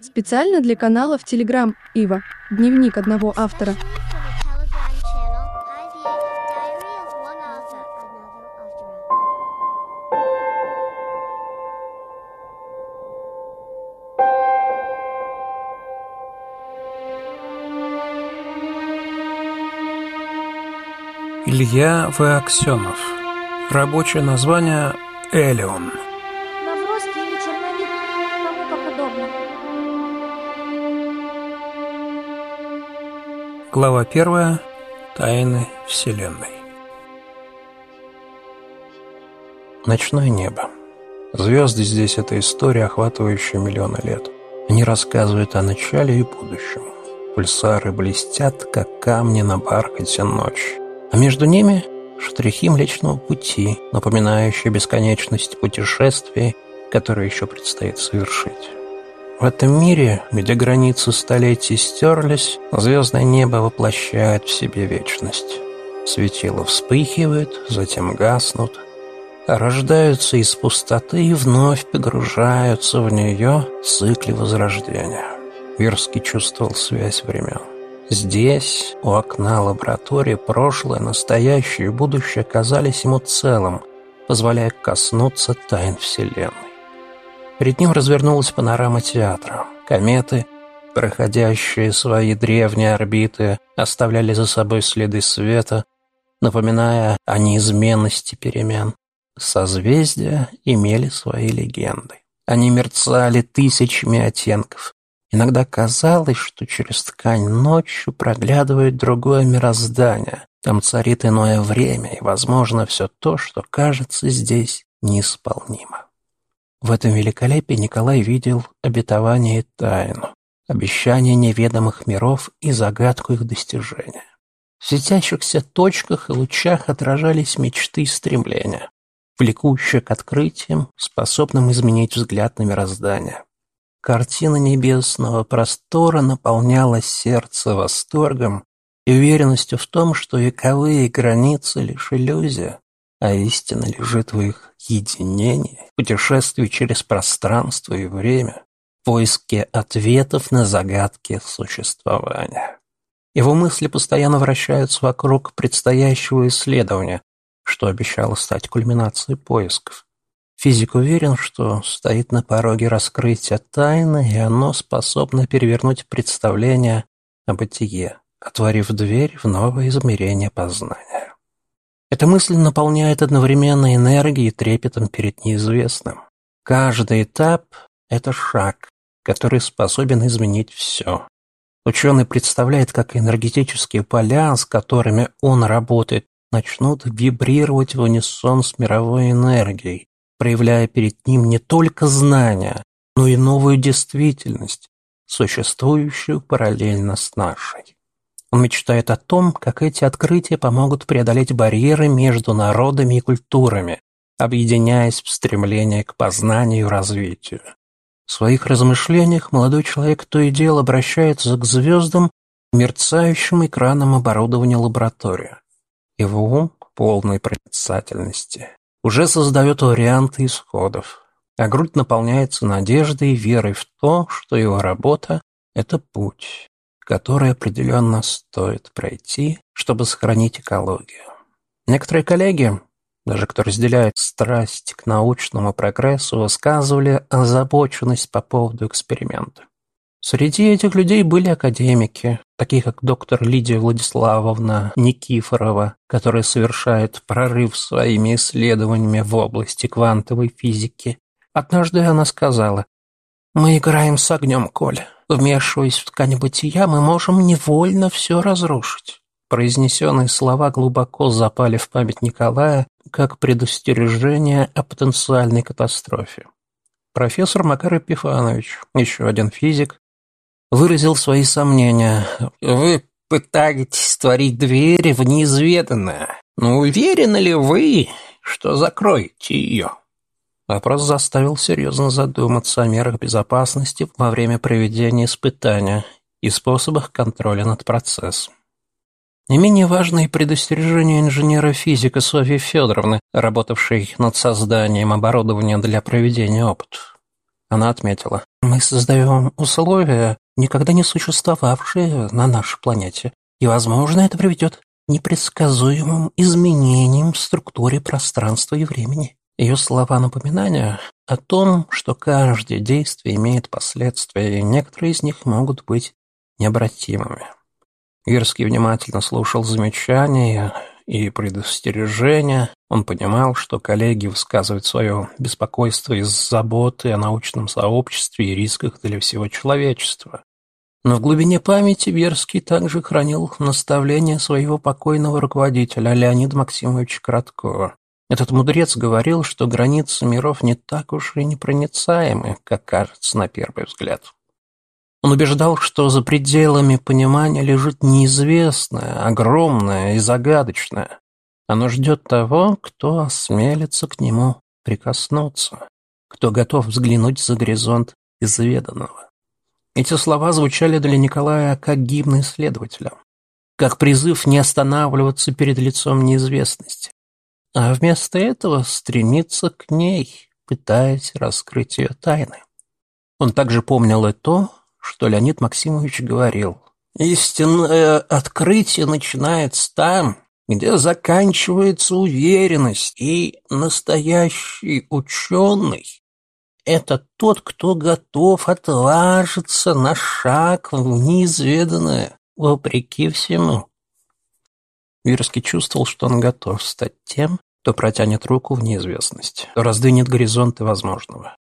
Специально для канала в Telegram Ива. Дневник одного автора. Илья В. Аксенов. Рабочее название «Элеон». Глава первая. Тайны Вселенной. Ночное небо. Звезды здесь — это история, охватывающая миллионы лет. Они рассказывают о начале и будущем. Пульсары блестят, как камни на бархате ночи. А между ними штрихи Млечного Пути, напоминающие бесконечность путешествий, которые еще предстоит совершить. В этом мире, где границы столетий стерлись, звездное небо воплощает в себе вечность. Светила вспыхивают, затем гаснут, рождаются из пустоты и вновь погружаются в нее в цикле возрождения. Верский чувствовал связь времен. Здесь, у окна лаборатории, прошлое, настоящее и будущее казались ему целым, позволяя коснуться тайн Вселенной. Перед ним развернулась панорама театра. Кометы, проходящие свои древние орбиты, оставляли за собой следы света, напоминая о неизменности перемен. Созвездия имели свои легенды. Они мерцали тысячами оттенков, Иногда казалось, что через ткань ночью проглядывает другое мироздание. Там царит иное время, и, возможно, все то, что кажется здесь неисполнимо. В этом великолепии Николай видел обетование и тайну, обещание неведомых миров и загадку их достижения. В светящихся точках и лучах отражались мечты и стремления, влекущие к открытиям, способным изменить взгляд на мироздание. Картина небесного простора наполняла сердце восторгом и уверенностью в том, что вековые границы лишь иллюзия, а истина лежит в их единении, путешествии через пространство и время, поиске ответов на загадки существования. Его мысли постоянно вращаются вокруг предстоящего исследования, что обещало стать кульминацией поисков. Физик уверен, что стоит на пороге раскрытия тайны, и оно способно перевернуть представление о бытие, отворив дверь в новое измерение познания. Эта мысль наполняет одновременно энергией и трепетом перед неизвестным. Каждый этап – это шаг, который способен изменить все. Ученый представляет, как энергетические поля, с которыми он работает, начнут вибрировать в унисон с мировой энергией, проявляя перед ним не только знания, но и новую действительность, существующую параллельно с нашей. Он мечтает о том, как эти открытия помогут преодолеть барьеры между народами и культурами, объединяясь в стремлении к познанию и развитию. В своих размышлениях молодой человек то и дело обращается к звездам, мерцающим экраном оборудования лаборатории. Его ум, полной проницательности, уже создает варианты исходов, а грудь наполняется надеждой и верой в то, что его работа – это путь, который определенно стоит пройти, чтобы сохранить экологию. Некоторые коллеги, даже кто разделяет страсть к научному прогрессу, высказывали озабоченность по поводу эксперимента. Среди этих людей были академики, такие как доктор Лидия Владиславовна Никифорова, которая совершает прорыв своими исследованиями в области квантовой физики. Однажды она сказала, «Мы играем с огнем, Коля. Вмешиваясь в ткань бытия, мы можем невольно все разрушить». Произнесенные слова глубоко запали в память Николая как предостережение о потенциальной катастрофе. Профессор Макар Епифанович, еще один физик, выразил свои сомнения. «Вы пытаетесь створить двери в неизведанное. Но уверены ли вы, что закроете ее?» Вопрос заставил серьезно задуматься о мерах безопасности во время проведения испытания и способах контроля над процессом. Не менее важное предостережение инженера-физика Софьи Федоровны, работавшей над созданием оборудования для проведения опытов. Она отметила, Мы создаем условия, никогда не существовавшие на нашей планете, и, возможно, это приведет к непредсказуемым изменениям в структуре пространства и времени. Ее слова напоминания о том, что каждое действие имеет последствия, и некоторые из них могут быть необратимыми. Вирский внимательно слушал замечания и предостережения. Он понимал, что коллеги высказывают свое беспокойство из заботы о научном сообществе и рисках для всего человечества. Но в глубине памяти Верский также хранил наставления своего покойного руководителя Леонида Максимовича Короткова. Этот мудрец говорил, что границы миров не так уж и непроницаемы, как кажется на первый взгляд. Он убеждал, что за пределами понимания лежит неизвестное, огромное и загадочное. Оно ждет того, кто осмелится к нему прикоснуться, кто готов взглянуть за горизонт изведанного. Эти слова звучали для Николая как гимн исследователя, как призыв не останавливаться перед лицом неизвестности, а вместо этого стремиться к ней, пытаясь раскрыть ее тайны. Он также помнил и то, что Леонид Максимович говорил. «Истинное открытие начинается там, где заканчивается уверенность, и настоящий ученый — это тот, кто готов отважиться на шаг в неизведанное, вопреки всему». Вирский чувствовал, что он готов стать тем, кто протянет руку в неизвестность, кто раздвинет горизонты возможного.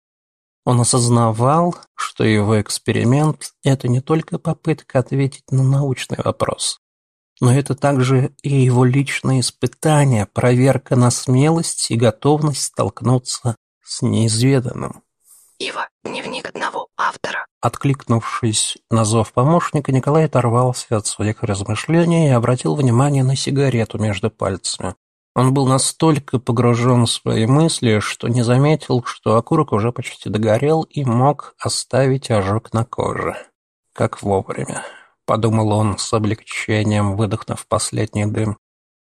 Он осознавал, что его эксперимент – это не только попытка ответить на научный вопрос, но это также и его личное испытание, проверка на смелость и готовность столкнуться с неизведанным. Ива, дневник одного автора. Откликнувшись на зов помощника, Николай оторвался от своих размышлений и обратил внимание на сигарету между пальцами. Он был настолько погружен в свои мысли, что не заметил, что окурок уже почти догорел и мог оставить ожог на коже. Как вовремя, подумал он с облегчением, выдохнув последний дым.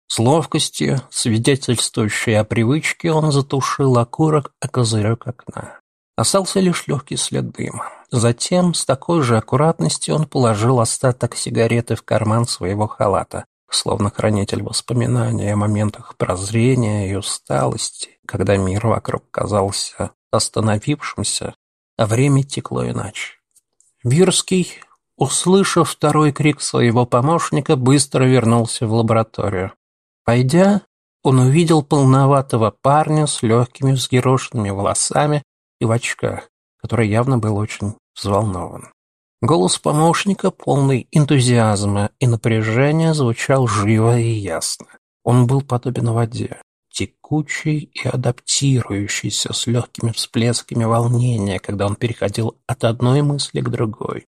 С ловкостью, свидетельствующей о привычке, он затушил окурок о козырек окна. Остался лишь легкий след дыма. Затем, с такой же аккуратностью, он положил остаток сигареты в карман своего халата словно хранитель воспоминаний о моментах прозрения и усталости, когда мир вокруг казался остановившимся, а время текло иначе. Вирский, услышав второй крик своего помощника, быстро вернулся в лабораторию. Пойдя, он увидел полноватого парня с легкими взъерошенными волосами и в очках, который явно был очень взволнован. Голос помощника, полный энтузиазма и напряжения, звучал живо и ясно. Он был подобен воде, текучий и адаптирующийся с легкими всплесками волнения, когда он переходил от одной мысли к другой.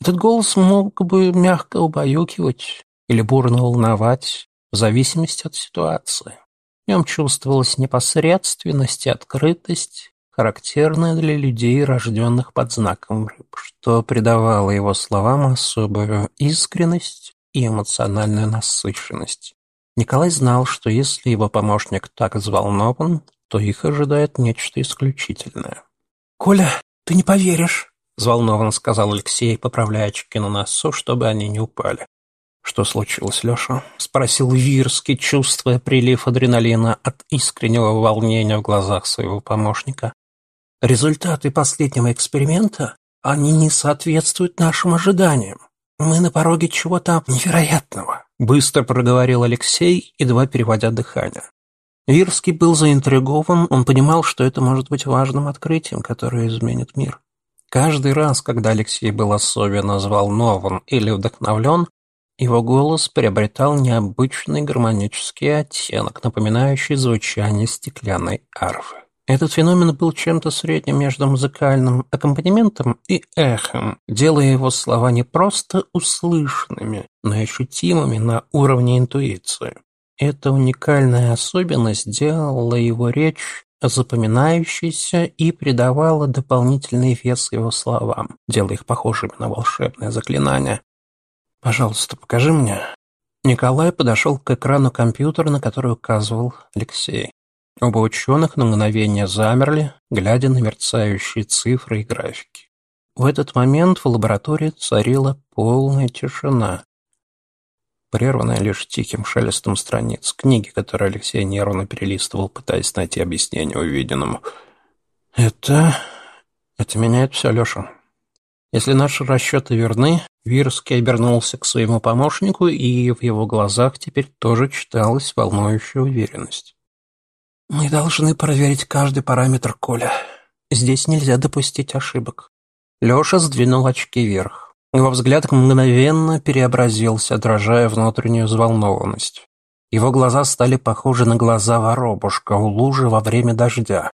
Этот голос мог бы мягко убаюкивать или бурно волновать, в зависимости от ситуации. В нем чувствовалась непосредственность и открытость, характерное для людей, рожденных под знаком рыб, что придавало его словам особую искренность и эмоциональную насыщенность. Николай знал, что если его помощник так взволнован, то их ожидает нечто исключительное. «Коля, ты не поверишь!» — взволнованно сказал Алексей, поправляя очки на носу, чтобы они не упали. «Что случилось, Леша?» — спросил Вирский, чувствуя прилив адреналина от искреннего волнения в глазах своего помощника. Результаты последнего эксперимента, они не соответствуют нашим ожиданиям. Мы на пороге чего-то невероятного», — быстро проговорил Алексей, едва переводя дыхание. Вирский был заинтригован, он понимал, что это может быть важным открытием, которое изменит мир. Каждый раз, когда Алексей был особенно взволнован или вдохновлен, его голос приобретал необычный гармонический оттенок, напоминающий звучание стеклянной арфы. Этот феномен был чем-то средним между музыкальным аккомпанементом и эхом, делая его слова не просто услышанными, но и ощутимыми на уровне интуиции. Эта уникальная особенность делала его речь запоминающейся и придавала дополнительный вес его словам, делая их похожими на волшебное заклинание. «Пожалуйста, покажи мне». Николай подошел к экрану компьютера, на который указывал Алексей. Оба ученых на мгновение замерли, глядя на мерцающие цифры и графики. В этот момент в лаборатории царила полная тишина, прерванная лишь тихим шелестом страниц книги, которую Алексей нервно перелистывал, пытаясь найти объяснение увиденному. «Это... это меняет все, Леша. Если наши расчеты верны, Вирский обернулся к своему помощнику, и в его глазах теперь тоже читалась волнующая уверенность. «Мы должны проверить каждый параметр Коля. Здесь нельзя допустить ошибок. Леша сдвинул очки вверх. Его взгляд мгновенно переобразился, отражая внутреннюю взволнованность. Его глаза стали похожи на глаза воробушка у лужи во время дождя.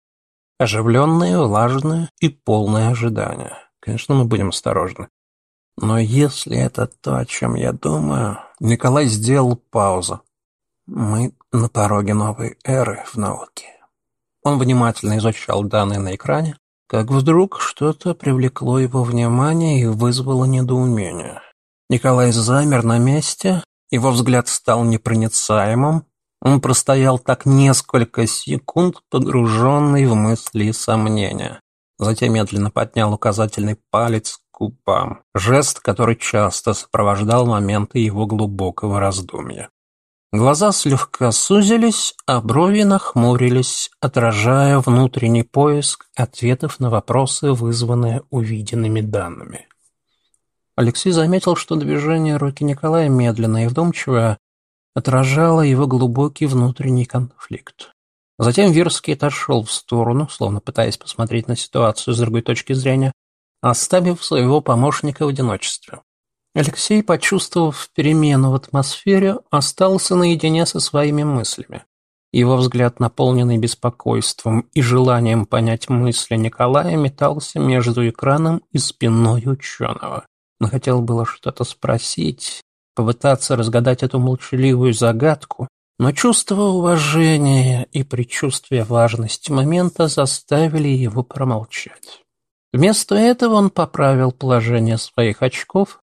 Оживленные, влажные и полное ожидания. Конечно, мы будем осторожны. Но если это то, о чем я думаю... Николай сделал паузу. Мы на пороге новой эры в науке. Он внимательно изучал данные на экране, как вдруг что-то привлекло его внимание и вызвало недоумение. Николай замер на месте, его взгляд стал непроницаемым, он простоял так несколько секунд, погруженный в мысли и сомнения. Затем медленно поднял указательный палец к губам, жест, который часто сопровождал моменты его глубокого раздумья. Глаза слегка сузились, а брови нахмурились, отражая внутренний поиск ответов на вопросы, вызванные увиденными данными. Алексей заметил, что движение руки Николая медленное и вдумчивое отражало его глубокий внутренний конфликт. Затем Вирский отошел в сторону, словно пытаясь посмотреть на ситуацию с другой точки зрения, оставив своего помощника в одиночестве. Алексей, почувствовав перемену в атмосфере, остался наедине со своими мыслями. Его взгляд, наполненный беспокойством и желанием понять мысли Николая, метался между экраном и спиной ученого. Он хотел было что-то спросить, попытаться разгадать эту молчаливую загадку, но чувство уважения и предчувствие важности момента заставили его промолчать. Вместо этого он поправил положение своих очков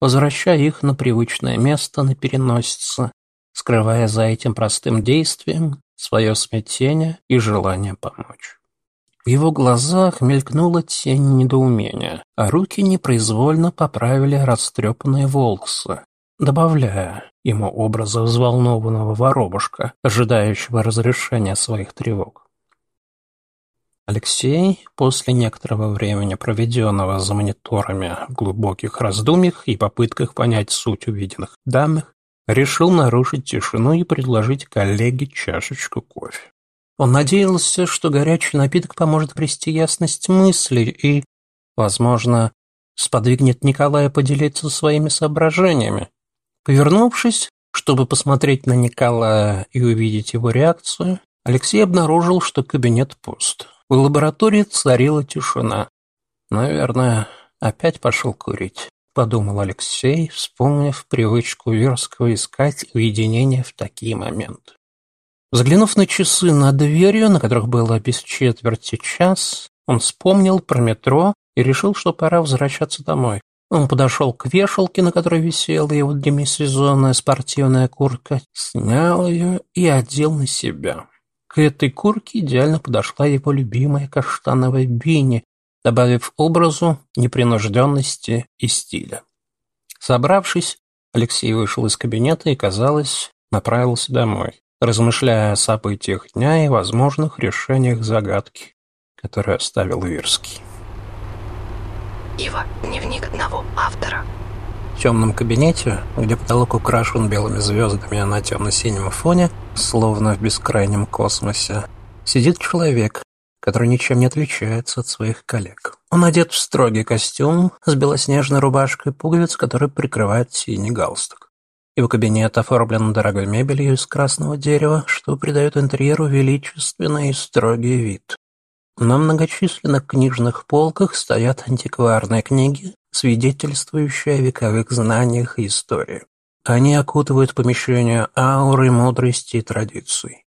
возвращая их на привычное место на переносице, скрывая за этим простым действием свое смятение и желание помочь. В его глазах мелькнула тень недоумения, а руки непроизвольно поправили растрепанные волосы, добавляя ему образа взволнованного воробушка, ожидающего разрешения своих тревог. Алексей, после некоторого времени, проведенного за мониторами в глубоких раздумьях и попытках понять суть увиденных данных, решил нарушить тишину и предложить коллеге чашечку кофе. Он надеялся, что горячий напиток поможет прести ясность мысли и, возможно, сподвигнет Николая поделиться своими соображениями. Повернувшись, чтобы посмотреть на Николая и увидеть его реакцию, Алексей обнаружил, что кабинет пуст. В лаборатории царила тишина. «Наверное, опять пошел курить», — подумал Алексей, вспомнив привычку Верского искать уединение в такие моменты. Взглянув на часы над дверью, на которых было без четверти час, он вспомнил про метро и решил, что пора возвращаться домой. Он подошел к вешалке, на которой висела его демисезонная спортивная куртка, снял ее и одел на себя. К этой куртке идеально подошла его любимая каштановая бини, добавив образу непринужденности и стиля. Собравшись, Алексей вышел из кабинета и, казалось, направился домой, размышляя о событиях дня и возможных решениях загадки, которую оставил Вирский. Ива. Дневник одного автора темном кабинете, где потолок украшен белыми звездами на темно-синем фоне, словно в бескрайнем космосе, сидит человек, который ничем не отличается от своих коллег. Он одет в строгий костюм с белоснежной рубашкой, пуговиц, который прикрывает синий галстук. Его кабинет оформлен дорогой мебелью из красного дерева, что придает интерьеру величественный и строгий вид. На многочисленных книжных полках стоят антикварные книги, свидетельствующие о вековых знаниях и истории. Они окутывают помещение аурой мудрости и традиций.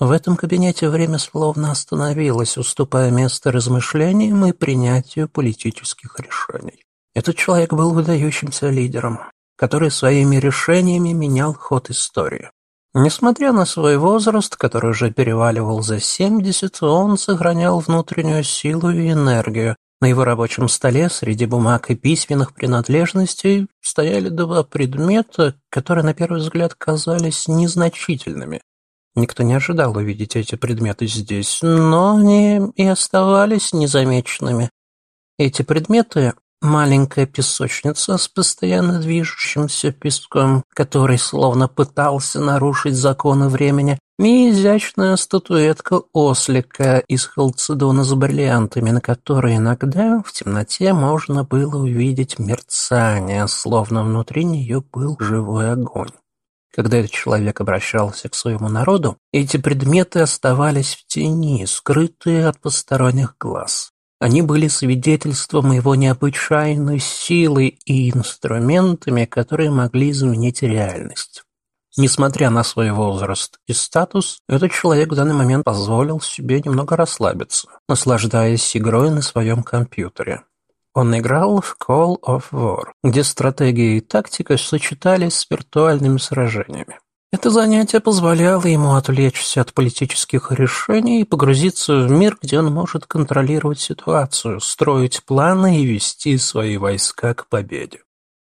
В этом кабинете время словно остановилось, уступая место размышлениям и принятию политических решений. Этот человек был выдающимся лидером, который своими решениями менял ход истории. Несмотря на свой возраст, который уже переваливал за 70, он сохранял внутреннюю силу и энергию, На его рабочем столе среди бумаг и письменных принадлежностей стояли два предмета, которые на первый взгляд казались незначительными. Никто не ожидал увидеть эти предметы здесь, но они и оставались незамеченными. Эти предметы Маленькая песочница с постоянно движущимся песком, который словно пытался нарушить законы времени, и изящная статуэтка ослика из халцедона с бриллиантами, на которой иногда в темноте можно было увидеть мерцание, словно внутри нее был живой огонь. Когда этот человек обращался к своему народу, эти предметы оставались в тени, скрытые от посторонних глаз. Они были свидетельством его необычайной силы и инструментами, которые могли изменить реальность. Несмотря на свой возраст и статус, этот человек в данный момент позволил себе немного расслабиться, наслаждаясь игрой на своем компьютере. Он играл в Call of War, где стратегия и тактика сочетались с виртуальными сражениями. Это занятие позволяло ему отвлечься от политических решений и погрузиться в мир, где он может контролировать ситуацию, строить планы и вести свои войска к победе.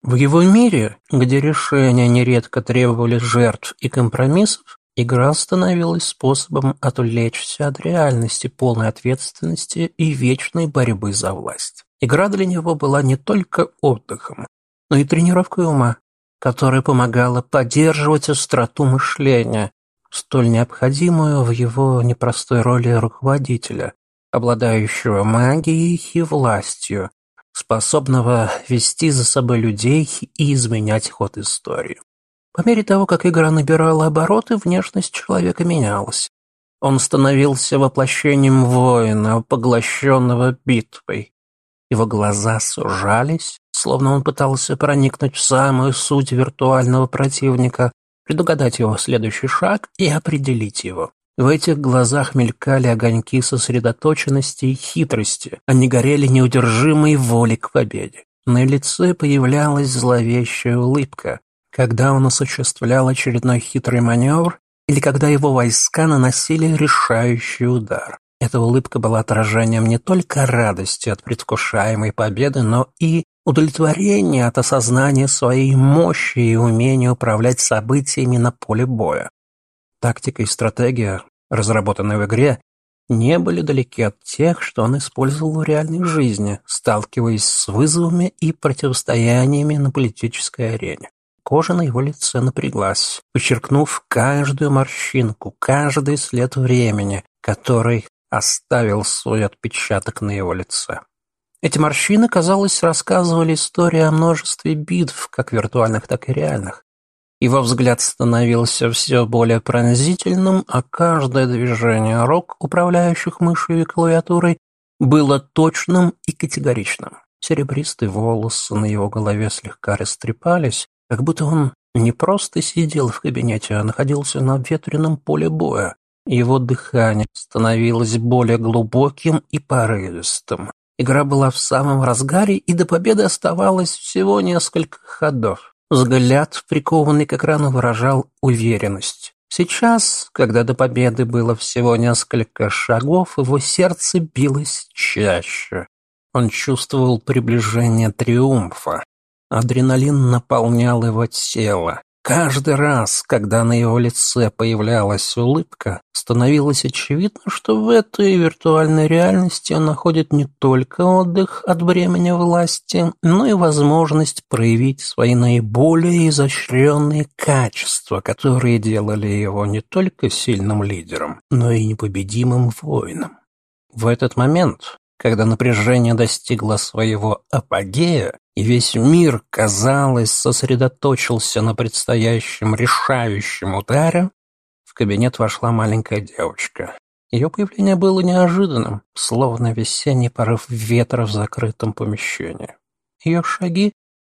В его мире, где решения нередко требовали жертв и компромиссов, игра становилась способом отвлечься от реальности полной ответственности и вечной борьбы за власть. Игра для него была не только отдыхом, но и тренировкой ума, которая помогала поддерживать остроту мышления, столь необходимую в его непростой роли руководителя, обладающего магией и властью, способного вести за собой людей и изменять ход истории. По мере того, как игра набирала обороты, внешность человека менялась. Он становился воплощением воина, поглощенного битвой. Его глаза сужались, словно он пытался проникнуть в самую суть виртуального противника, предугадать его следующий шаг и определить его. В этих глазах мелькали огоньки сосредоточенности и хитрости, они горели неудержимой волей к победе. На лице появлялась зловещая улыбка, когда он осуществлял очередной хитрый маневр или когда его войска наносили решающий удар. Эта улыбка была отражением не только радости от предвкушаемой победы, но и удовлетворения от осознания своей мощи и умения управлять событиями на поле боя. Тактика и стратегия, разработанные в игре, не были далеки от тех, что он использовал в реальной жизни, сталкиваясь с вызовами и противостояниями на политической арене. Кожа на его лице напряглась, подчеркнув каждую морщинку, каждый след времени, который оставил свой отпечаток на его лице. Эти морщины, казалось, рассказывали истории о множестве битв, как виртуальных, так и реальных. Его взгляд становился все более пронзительным, а каждое движение рук, управляющих мышью и клавиатурой, было точным и категоричным. Серебристые волосы на его голове слегка растрепались, как будто он не просто сидел в кабинете, а находился на ветреном поле боя. Его дыхание становилось более глубоким и порывистым. Игра была в самом разгаре, и до победы оставалось всего несколько ходов. Взгляд, прикованный к экрану, выражал уверенность. Сейчас, когда до победы было всего несколько шагов, его сердце билось чаще. Он чувствовал приближение триумфа. Адреналин наполнял его тело. Каждый раз, когда на его лице появлялась улыбка, становилось очевидно, что в этой виртуальной реальности он находит не только отдых от бремени власти, но и возможность проявить свои наиболее изощренные качества, которые делали его не только сильным лидером, но и непобедимым воином. В этот момент когда напряжение достигло своего апогея, и весь мир, казалось, сосредоточился на предстоящем решающем ударе, в кабинет вошла маленькая девочка. Ее появление было неожиданным, словно весенний порыв ветра в закрытом помещении. Ее шаги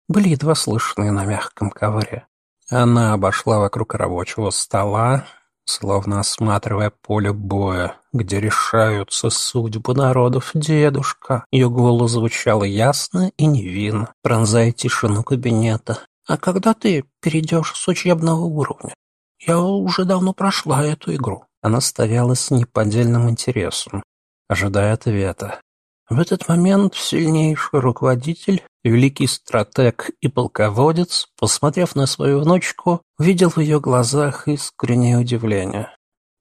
были едва слышны на мягком ковре. Она обошла вокруг рабочего стола, словно осматривая поле боя, где решаются судьбы народов, дедушка. Ее голос звучал ясно и невинно, пронзая тишину кабинета. «А когда ты перейдешь с учебного уровня? Я уже давно прошла эту игру». Она стояла с неподдельным интересом, ожидая ответа. В этот момент сильнейший руководитель, великий стратег и полководец, посмотрев на свою внучку, увидел в ее глазах искреннее удивление.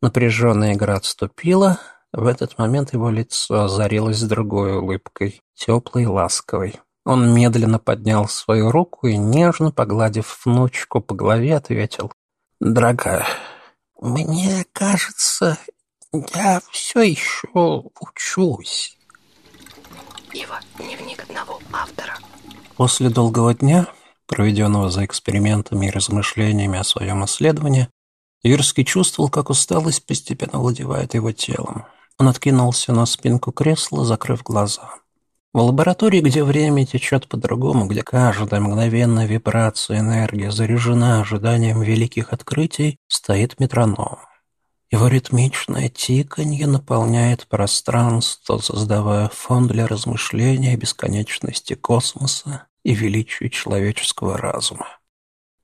Напряженная игра отступила, в этот момент его лицо озарилось другой улыбкой, теплой ласковой. Он медленно поднял свою руку и, нежно погладив внучку по голове, ответил. «Дорогая, мне кажется, я все еще учусь». Ива. Дневник одного автора. После долгого дня, проведенного за экспериментами и размышлениями о своем исследовании, Юрский чувствовал, как усталость постепенно владевает его телом. Он откинулся на спинку кресла, закрыв глаза. В лаборатории, где время течет по-другому, где каждая мгновенная вибрация энергии заряжена ожиданием великих открытий, стоит метроном. Его ритмичное тиканье наполняет пространство, создавая фон для размышления о бесконечности космоса и величии человеческого разума.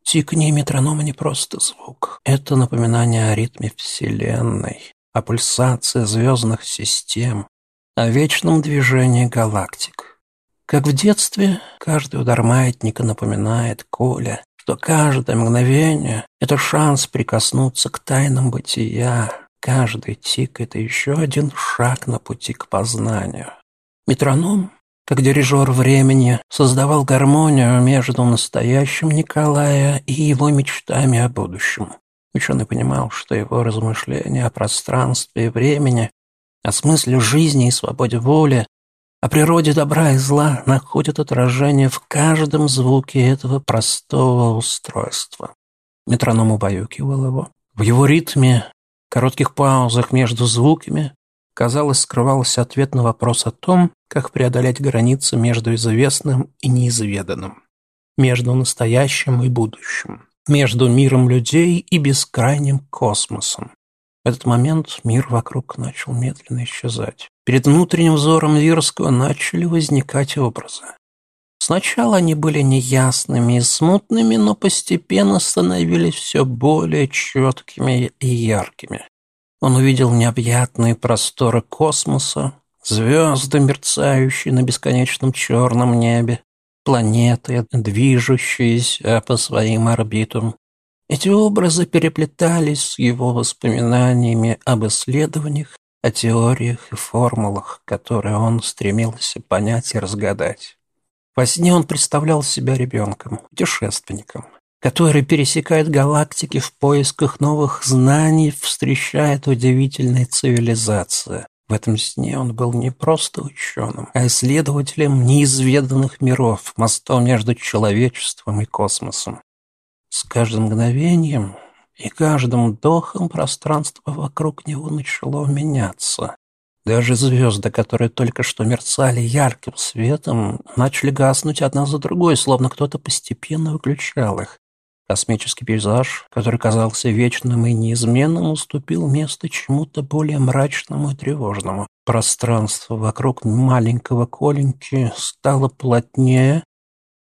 Тиканье метронома не просто звук. Это напоминание о ритме Вселенной, о пульсации звездных систем, о вечном движении галактик. Как в детстве, каждый удар маятника напоминает Коля, что каждое мгновение — это шанс прикоснуться к тайнам бытия. Каждый тик — это еще один шаг на пути к познанию. Метроном, как дирижер времени, создавал гармонию между настоящим Николая и его мечтами о будущем. Ученый понимал, что его размышления о пространстве и времени, о смысле жизни и свободе воли о природе добра и зла находят отражение в каждом звуке этого простого устройства. Метроном убаюкивал его. В его ритме, коротких паузах между звуками, казалось, скрывался ответ на вопрос о том, как преодолеть границы между известным и неизведанным, между настоящим и будущим, между миром людей и бескрайним космосом. В этот момент мир вокруг начал медленно исчезать. Перед внутренним взором Вирского начали возникать образы. Сначала они были неясными и смутными, но постепенно становились все более четкими и яркими. Он увидел необъятные просторы космоса, звезды, мерцающие на бесконечном черном небе, планеты, движущиеся по своим орбитам, эти образы переплетались с его воспоминаниями об исследованиях, о теориях и формулах, которые он стремился понять и разгадать. Во сне он представлял себя ребенком, путешественником, который пересекает галактики в поисках новых знаний, встречает удивительные цивилизации. В этом сне он был не просто ученым, а исследователем неизведанных миров, мостом между человечеством и космосом. С каждым мгновением и каждым вдохом пространство вокруг него начало меняться. Даже звезды, которые только что мерцали ярким светом, начали гаснуть одна за другой, словно кто-то постепенно выключал их. Космический пейзаж, который казался вечным и неизменным, уступил место чему-то более мрачному и тревожному. Пространство вокруг маленького Коленьки стало плотнее,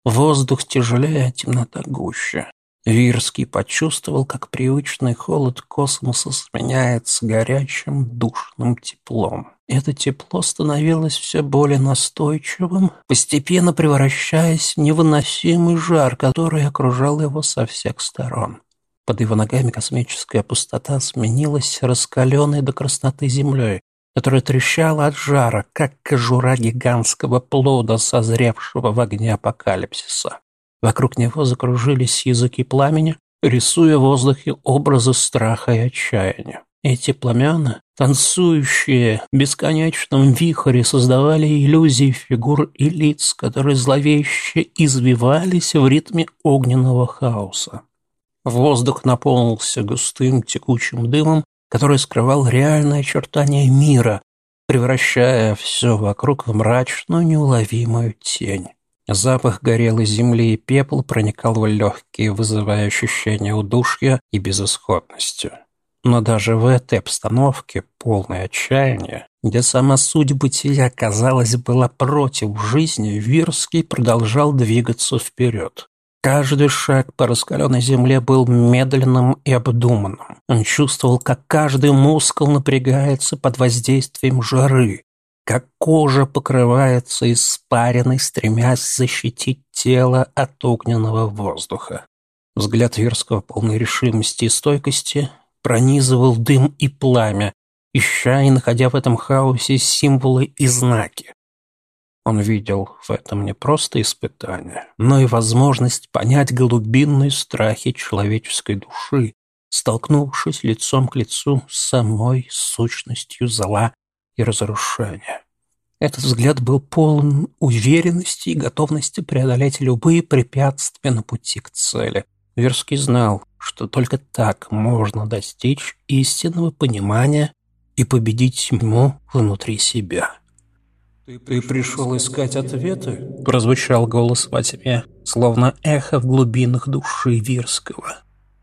воздух тяжелее, а темнота гуще. Вирский почувствовал, как привычный холод космоса сменяется горячим душным теплом. Это тепло становилось все более настойчивым, постепенно превращаясь в невыносимый жар, который окружал его со всех сторон. Под его ногами космическая пустота сменилась раскаленной до красноты землей, которая трещала от жара, как кожура гигантского плода, созревшего в огне апокалипсиса. Вокруг него закружились языки пламени, рисуя в воздухе образы страха и отчаяния. Эти пламена, танцующие в бесконечном вихре, создавали иллюзии фигур и лиц, которые зловеще извивались в ритме огненного хаоса. Воздух наполнился густым текучим дымом, который скрывал реальные очертания мира, превращая все вокруг в мрачную неуловимую тень. Запах горелой земли и пепла проникал в легкие, вызывая ощущение удушья и безысходности. Но даже в этой обстановке, полной отчаяния, где сама суть бытия, казалось, была против жизни, Вирский продолжал двигаться вперед. Каждый шаг по раскаленной земле был медленным и обдуманным. Он чувствовал, как каждый мускул напрягается под воздействием жары, как кожа покрывается испариной, стремясь защитить тело от огненного воздуха. Взгляд Верского, полной решимости и стойкости, пронизывал дым и пламя, ища и находя в этом хаосе символы и знаки. Он видел в этом не просто испытание, но и возможность понять глубинные страхи человеческой души, столкнувшись лицом к лицу с самой сущностью зла и разрушения. Этот взгляд был полон уверенности и готовности преодолеть любые препятствия на пути к цели. Верский знал, что только так можно достичь истинного понимания и победить тьму внутри себя. «Ты пришел искать ответы?» — прозвучал голос во тьме, словно эхо в глубинах души Вирского.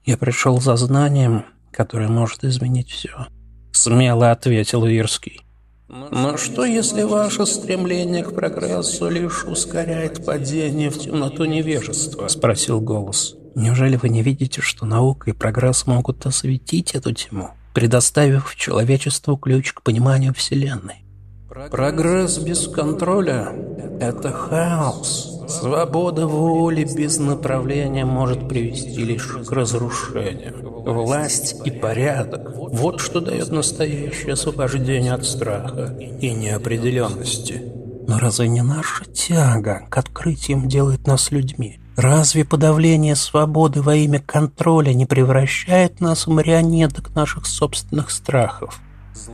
«Я пришел за знанием, которое может изменить все», — смело ответил Вирский. «Но что, если ваше стремление к прогрессу лишь ускоряет падение в темноту невежества?» — спросил голос. «Неужели вы не видите, что наука и прогресс могут осветить эту тьму, предоставив человечеству ключ к пониманию Вселенной?» Прогресс без контроля – это хаос. Свобода воли без направления может привести лишь к разрушению. Власть и порядок – вот что дает настоящее освобождение от страха и неопределенности. Но разве не наша тяга к открытиям делает нас людьми? Разве подавление свободы во имя контроля не превращает нас в марионеток наших собственных страхов?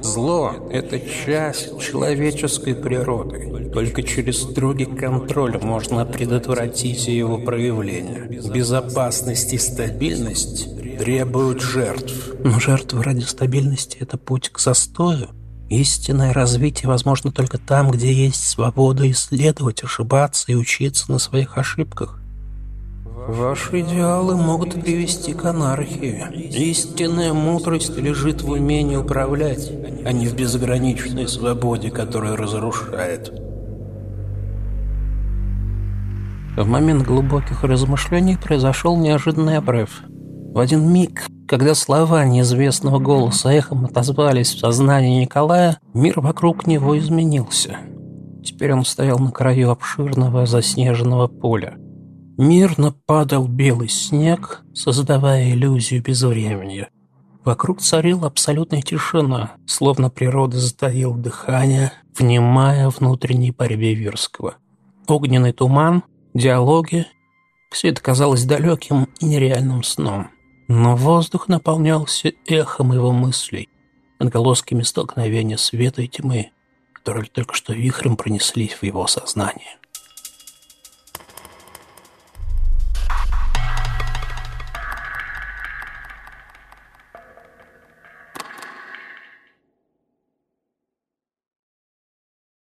Зло – это часть человеческой природы. Только через строгий контроль можно предотвратить его проявление. Безопасность и стабильность требуют жертв. Но жертвы ради стабильности – это путь к застою. Истинное развитие возможно только там, где есть свобода исследовать, ошибаться и учиться на своих ошибках. Ваши идеалы могут привести к анархии. Истинная мудрость лежит в умении управлять, а не в безграничной свободе, которая разрушает. В момент глубоких размышлений произошел неожиданный обрыв. В один миг, когда слова неизвестного голоса эхом отозвались в сознании Николая, мир вокруг него изменился. Теперь он стоял на краю обширного заснеженного поля. Мирно падал белый снег, создавая иллюзию безвременья. Вокруг царила абсолютная тишина, словно природа затаила дыхание, внимая внутренней борьбе Вирского. Огненный туман, диалоги — все это казалось далеким и нереальным сном. Но воздух наполнялся эхом его мыслей, отголосками столкновения света и тьмы, которые только что вихрем пронеслись в его сознание.